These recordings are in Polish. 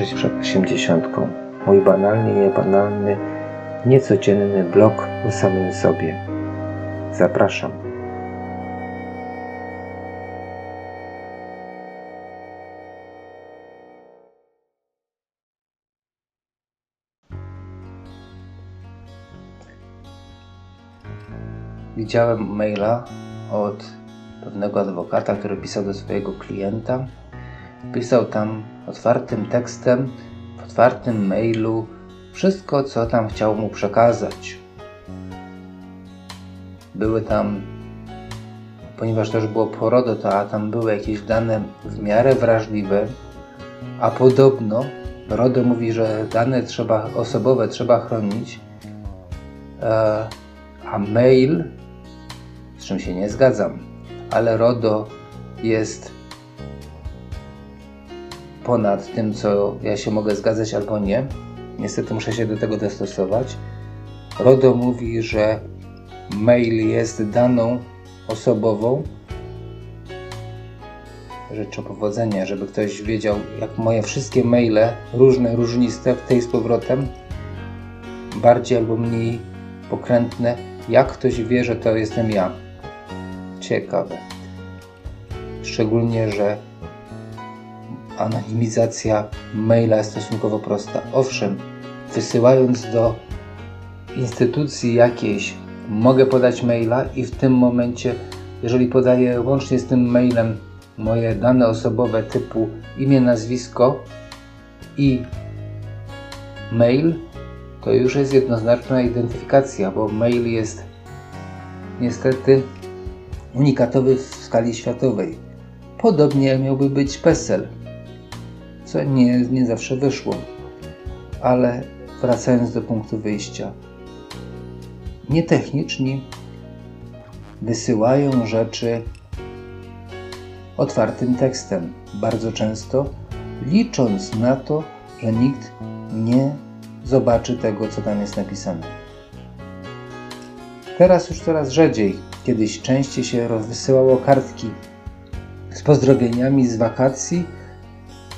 Dążyć przed osiemdziesiątką. Mój banalnie niebanalny, niecodzienny blog o samym sobie. Zapraszam. Widziałem maila od pewnego adwokata, który pisał do swojego klienta. Pisał tam otwartym tekstem, w otwartym mailu wszystko, co tam chciał mu przekazać. Były tam, ponieważ też było porodo, to a tam były jakieś dane w miarę wrażliwe, a podobno RODO mówi, że dane trzeba, osobowe trzeba chronić, e, a mail, z czym się nie zgadzam, ale RODO jest ponad tym, co ja się mogę zgadzać albo nie. Niestety muszę się do tego dostosować. RODO mówi, że mail jest daną osobową. Życzę powodzenia, żeby ktoś wiedział, jak moje wszystkie maile, różne, różniste, w tej z powrotem, bardziej albo mniej pokrętne, jak ktoś wie, że to jestem ja. Ciekawe. Szczególnie, że anonimizacja maila jest stosunkowo prosta. Owszem, wysyłając do instytucji jakiejś, mogę podać maila i w tym momencie, jeżeli podaję łącznie z tym mailem moje dane osobowe typu imię, nazwisko i mail, to już jest jednoznaczna identyfikacja, bo mail jest niestety unikatowy w skali światowej. Podobnie miałby być PESEL, co nie, nie zawsze wyszło. Ale wracając do punktu wyjścia, nietechniczni wysyłają rzeczy otwartym tekstem, bardzo często licząc na to, że nikt nie zobaczy tego, co tam jest napisane. Teraz już coraz rzadziej, kiedyś częściej się wysyłało kartki z pozdrowieniami z wakacji,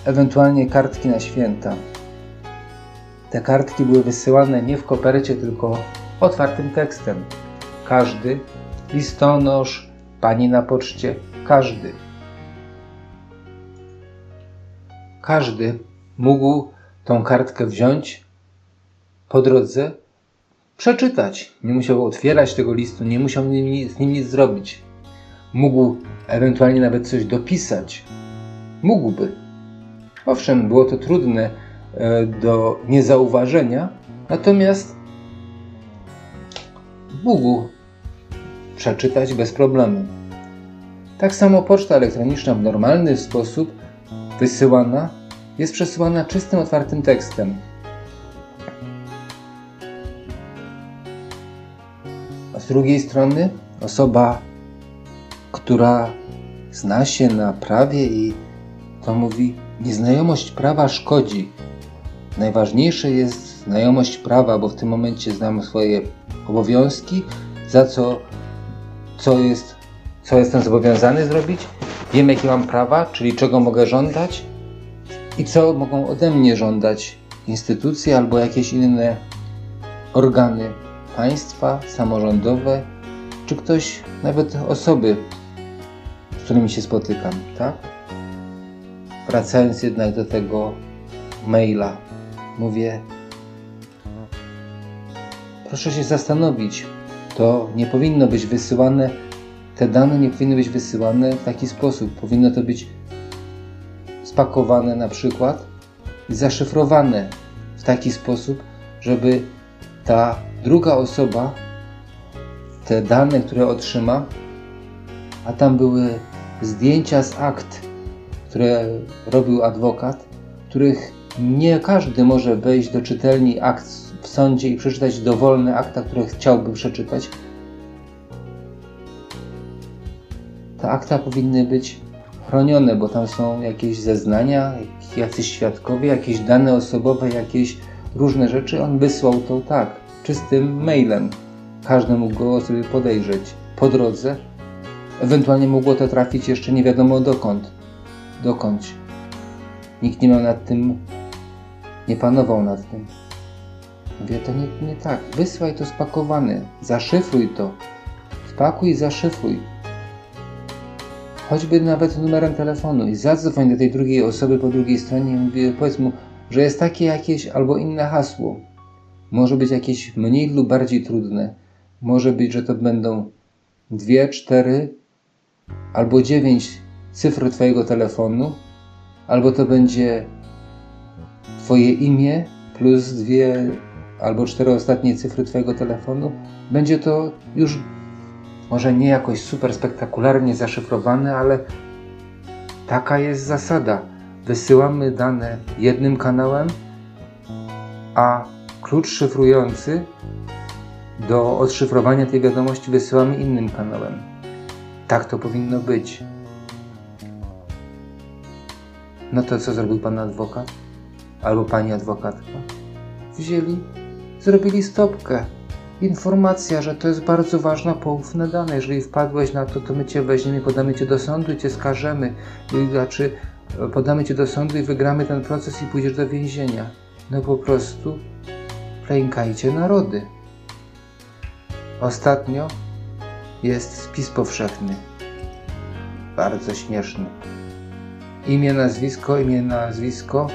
ewentualnie kartki na święta. Te kartki były wysyłane nie w kopercie, tylko otwartym tekstem. Każdy, listonosz, pani na poczcie, każdy. Każdy mógł tą kartkę wziąć po drodze, przeczytać. Nie musiał otwierać tego listu, nie musiał z nim nic zrobić. Mógł ewentualnie nawet coś dopisać. Mógłby. Owszem, było to trudne e, do niezauważenia, natomiast mógł przeczytać bez problemu. Tak samo poczta elektroniczna w normalny sposób wysyłana jest przesyłana czystym, otwartym tekstem. A z drugiej strony osoba, która zna się na prawie i to mówi, nieznajomość prawa szkodzi. Najważniejsze jest znajomość prawa, bo w tym momencie znam swoje obowiązki, za co, co, jest, co jestem zobowiązany zrobić, wiem jakie mam prawa, czyli czego mogę żądać i co mogą ode mnie żądać instytucje albo jakieś inne organy państwa, samorządowe, czy ktoś, nawet osoby, z którymi się spotykam, tak? Wracając jednak do tego maila, mówię, proszę się zastanowić, to nie powinno być wysyłane, te dane nie powinny być wysyłane w taki sposób. Powinno to być spakowane na przykład i zaszyfrowane w taki sposób, żeby ta druga osoba te dane, które otrzyma, a tam były zdjęcia z akt które robił adwokat, których nie każdy może wejść do czytelni akt w sądzie i przeczytać dowolne akta, które chciałby przeczytać. Te akta powinny być chronione, bo tam są jakieś zeznania, jacyś świadkowie, jakieś dane osobowe, jakieś różne rzeczy. On wysłał to tak, czystym mailem. Każdy mógł go sobie podejrzeć po drodze. Ewentualnie mogło to trafić jeszcze nie wiadomo dokąd dokądś. Nikt nie miał nad tym nie panował nad tym. Mówię, to nie, nie tak. Wysłaj to spakowane, zaszyfruj to. Spakuj i zaszyfruj. Choćby nawet numerem telefonu i zadzwoń do tej drugiej osoby po drugiej stronie i powiedz mu, że jest takie jakieś albo inne hasło. Może być jakieś mniej lub bardziej trudne. Może być, że to będą dwie, cztery albo dziewięć cyfr Twojego telefonu, albo to będzie Twoje imię plus dwie albo cztery ostatnie cyfry Twojego telefonu. Będzie to już może nie jakoś super spektakularnie zaszyfrowane, ale taka jest zasada. Wysyłamy dane jednym kanałem, a klucz szyfrujący do odszyfrowania tej wiadomości wysyłamy innym kanałem. Tak to powinno być. No to co zrobił pan adwokat? Albo pani adwokatka? Wzięli, zrobili stopkę. Informacja, że to jest bardzo ważna, poufne dane. Jeżeli wpadłeś na to, to my cię weźmiemy, podamy cię do sądu i cię skażemy. Znaczy, podamy cię do sądu i wygramy ten proces i pójdziesz do więzienia. No po prostu klękajcie narody. Ostatnio jest spis powszechny. Bardzo śmieszny. Imię, nazwisko, imię, nazwisko,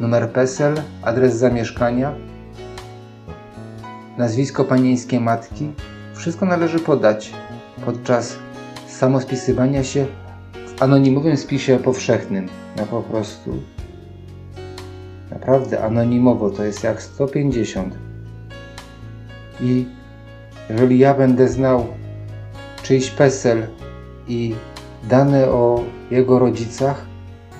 numer PESEL, adres zamieszkania, nazwisko panieńskie matki. Wszystko należy podać podczas samospisywania się w anonimowym spisie powszechnym. No po prostu naprawdę anonimowo to jest jak 150. I jeżeli ja będę znał czyjś PESEL i dane o jego rodzicach,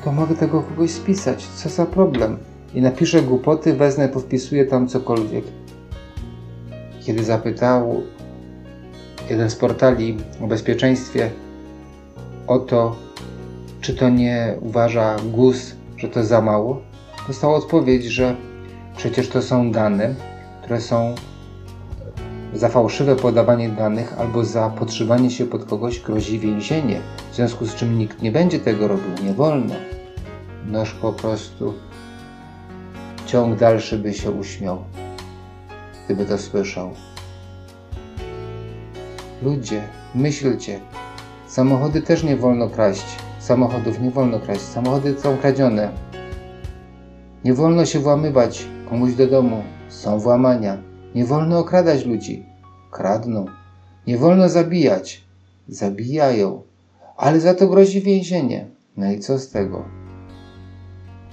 to mogę tego kogoś spisać. Co za problem? I napiszę głupoty, wezmę, powpisuję tam cokolwiek. Kiedy zapytał jeden z portali o bezpieczeństwie o to, czy to nie uważa GUS, że to za mało, dostał odpowiedź, że przecież to są dane, które są za fałszywe podawanie danych albo za podszywanie się pod kogoś grozi więzienie, w związku z czym nikt nie będzie tego robił, nie wolno. Noż po prostu ciąg dalszy by się uśmiał, gdyby to słyszał. Ludzie, myślcie, samochody też nie wolno kraść, samochodów nie wolno kraść, samochody są kradzione. Nie wolno się włamywać komuś do domu, są włamania. Nie wolno okradać ludzi. Kradną. Nie wolno zabijać. Zabijają. Ale za to grozi więzienie. No i co z tego?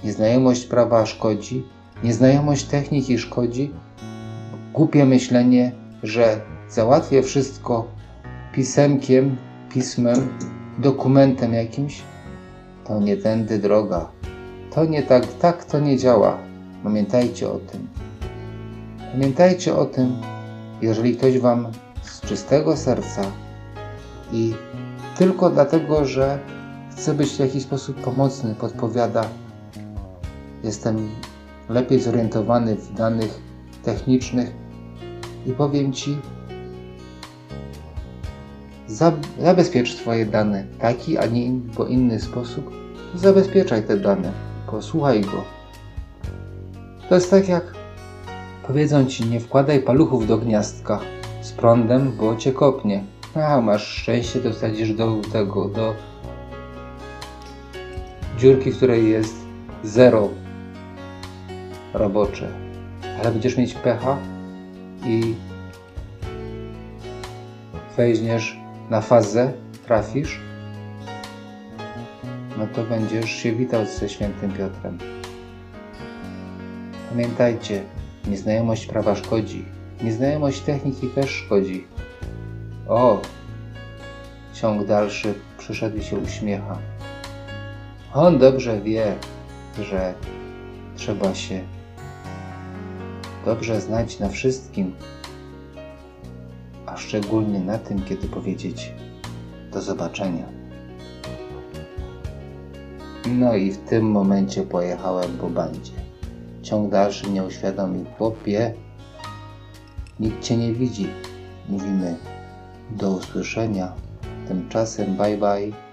Nieznajomość prawa szkodzi, nieznajomość techniki szkodzi, głupie myślenie, że załatwię wszystko pisemkiem, pismem, dokumentem jakimś, to nie tędy droga. To nie tak, tak to nie działa. Pamiętajcie o tym. Pamiętajcie o tym, jeżeli ktoś Wam z czystego serca i tylko dlatego, że chce być w jakiś sposób pomocny, podpowiada, jestem lepiej zorientowany w danych technicznych i powiem Ci, zabezpiecz swoje dane w taki, a nie in, bo inny sposób. Zabezpieczaj te dane, posłuchaj go. To jest tak jak Powiedzą ci, nie wkładaj paluchów do gniazdka z prądem, bo cię kopnie. A, masz szczęście, to wsadzisz do tego, do dziurki, w której jest zero robocze. Ale będziesz mieć pecha i wejdziesz na fazę, trafisz, no to będziesz się witał ze świętym Piotrem. Pamiętajcie, Nieznajomość prawa szkodzi. Nieznajomość techniki też szkodzi. O! Ciąg dalszy przyszedł się uśmiecha. On dobrze wie, że trzeba się dobrze znać na wszystkim, a szczególnie na tym, kiedy powiedzieć do zobaczenia. No i w tym momencie pojechałem po bandzie. Ciąg dalszy mnie uświadomił. Chłopie, nikt cię nie widzi. Mówimy do usłyszenia. Tymczasem bye bye.